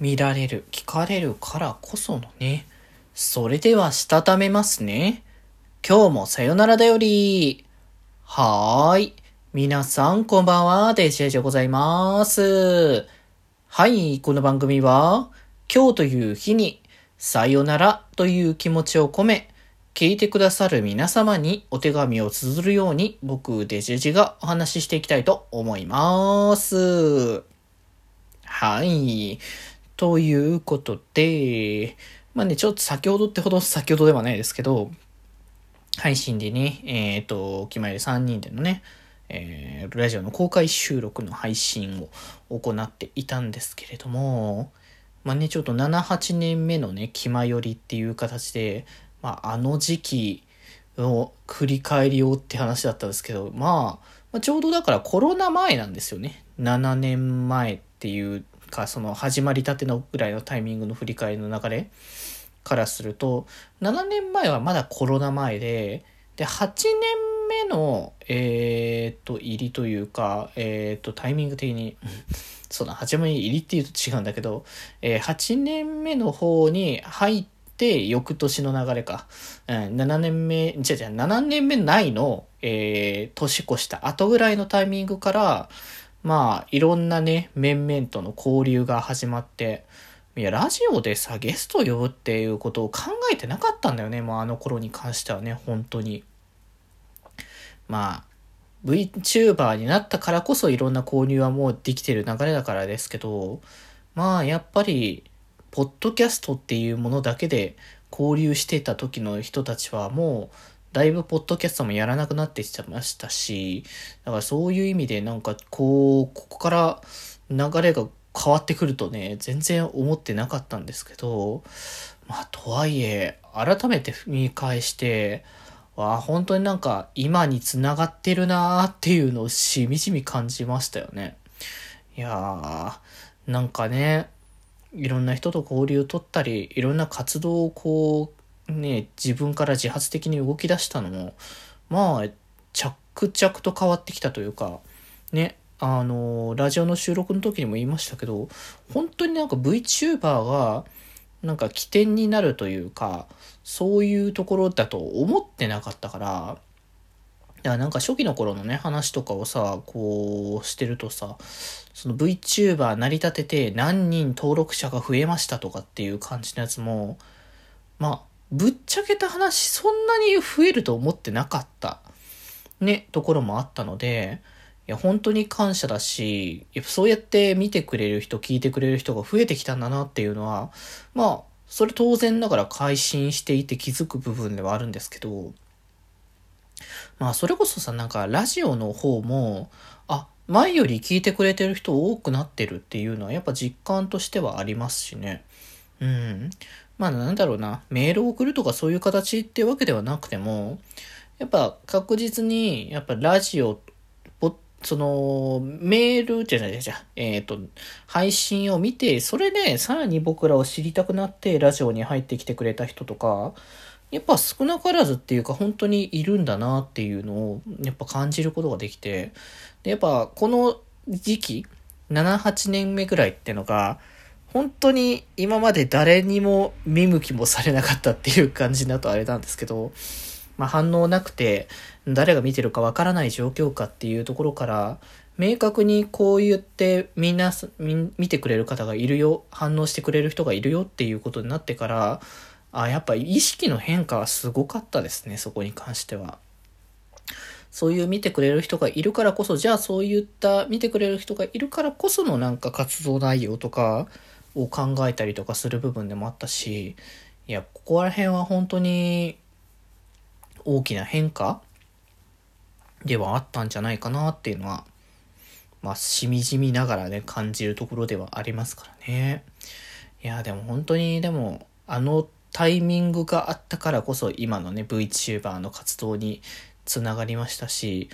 見られる、聞かれるからこそのね。それでは、したためますね。今日もさよならだより。はーい。皆さん、こんばんは。デジェジでございます。はい、この番組は、今日という日に、さよならという気持ちを込め、聞いてくださる皆様にお手紙を綴るように、僕、デジェジがお話ししていきたいと思います。はい。ということで、まあね、ちょっと先ほどってほど先ほどではないですけど、配信でね、えっ、と、決まり3人でのね、えー、ラジオの公開収録の配信を行っていたんですけれども、まあね、ちょっと7、8年目のね、気まよりっていう形で、まあ、あの時期を振り返りようって話だったんですけど、まあ、まあ、ちょうどだからコロナ前なんですよね。7年前っていうか、その始まりたてのぐらいのタイミングの振り返りの流れからすると、7年前はまだコロナ前で、で、8年目の、えっ、と、入りというか、えっ、と、タイミング的に、そうだ、8年目入りっていうと違うんだけど、えー8年目の方に入って、翌年の流れか。うん、7年目、違う違う、7年目ないの、えー年越した後ぐらいのタイミングから、まあ、いろんなね、面々との交流が始まって、いや、ラジオでさ、ゲスト呼ぶっていうことを考えてなかったんだよね、もうあの頃に関してはね、本当に。まあ、VTuber になったからこそいろんな交流はもうできてる流れだからですけど、まあ、やっぱり、ポッドキャストっていうものだけで交流してた時の人たちはもう、だいぶポッドキャストもやらなくなってきてましたし、だからそういう意味でなんかこう、ここから流れが変わってくるとね、全然思ってなかったんですけど、まあとはいえ、改めて見返して、わあ、本当になんか今に繋がってるなーっていうのをしみじみ感じましたよね。いやー、なんかね、いろんな人と交流を取ったり、いろんな活動をこう、ね、自分から自発的に動き出したのも、まあ、着々と変わってきたというか、ね、あの、ラジオの収録の時にも言いましたけど、本当になんか VTuber が、なんか起点になるというか、そういうところだと思ってなかったから、いや、なんか初期の頃のね、話とかをさ、こうしてるとさ、その VTuber 成り立てて何人登録者が増えましたとかっていう感じのやつも、まあ、ぶっちゃけた話、そんなに増えると思ってなかった、ね、ところもあったので、いや、本当に感謝だし、やっぱそうやって見てくれる人、聞いてくれる人が増えてきたんだなっていうのは、まあ、それ当然ながら改心していて気づく部分ではあるんですけど、まあ、それこそさ、なんか、ラジオの方も、あ、前より聞いてくれてる人多くなってるっていうのは、やっぱ実感としてはありますしね。うん。まあ、なんだろうな、メールを送るとかそういう形ってわけではなくても、やっぱ確実に、やっぱラジオ、その、メールじゃないじゃえっ、と、配信を見て、それでさらに僕らを知りたくなってラジオに入ってきてくれた人とか、やっぱ少なからずっていうか本当にいるんだなっていうのをやっぱ感じることができて、でやっぱこの時期、7、8年目ぐらいってのが、本当に今まで誰にも見向きもされなかったっていう感じだとあれなんですけど、まあ反応なくて誰が見てるかわからない状況かっていうところから、明確にこう言ってみんな見てくれる方がいるよ、反応してくれる人がいるよっていうことになってから、あ、やっぱ意識の変化はすごかったですね、そこに関しては。そういう見てくれる人がいるからこそ、じゃあそういった見てくれる人がいるからこそのなんか活動内容とかを考えたりとかする部分でもあったし、いや、ここら辺は本当に大きな変化ではあったんじゃないかなっていうのは、まあ、しみじみながらね、感じるところではありますからね。いや、でも本当に、でも、あのタイミングがあったからこそ今のね VTuber の活動につながりましたし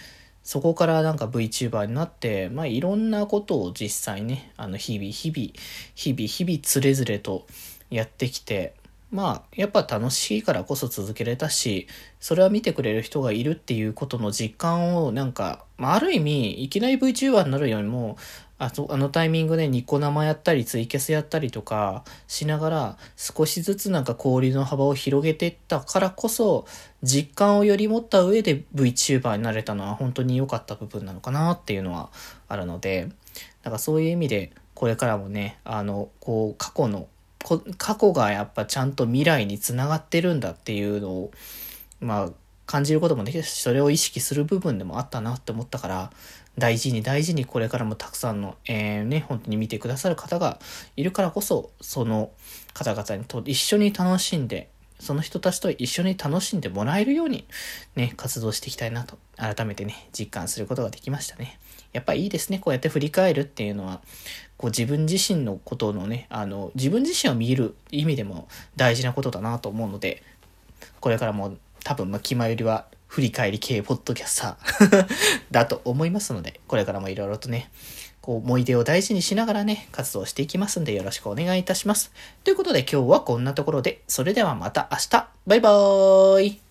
そこからなんか VTuber になってまあいろんなことを実際ねあの日々日々日々日々つれづれとやってきてまあ、やっぱ楽しいからこそ続けれたし、それは見てくれる人がいるっていうことの実感をなんか、まあ、ある意味、いきなり VTuber になるよりも、あとあのタイミングでニコ生やったりツイキャスやったりとかしながら少しずつなんか交流の幅を広げていったからこそ実感をより持った上で VTuber になれたのは本当に良かった部分なのかなっていうのはあるので、なんかそういう意味でこれからもね、あの、こう過去の過去がやっぱちゃんと未来につながってるんだっていうのを、まあ、感じることもできたし、それを意識する部分でもあったなって思ったから、大事に大事にこれからもたくさんの、えー、ね、本当に見てくださる方がいるからこそ、その方々にと一緒に楽しんで、その人たちと一緒に楽しんでもらえるようにね、活動していきたいなと、改めてね、実感することができましたね。やっぱいいですね。こうやって振り返るっていうのは、こう自分自身のことのね、あの、自分自身を見る意味でも大事なことだなと思うので、これからも多分、まあ、気前よりは振り返り系ポッドキャスター だと思いますので、これからもいろいろとね、こう思い出を大事にしながらね、活動していきますんでよろしくお願いいたします。ということで今日はこんなところで、それではまた明日バイバーイ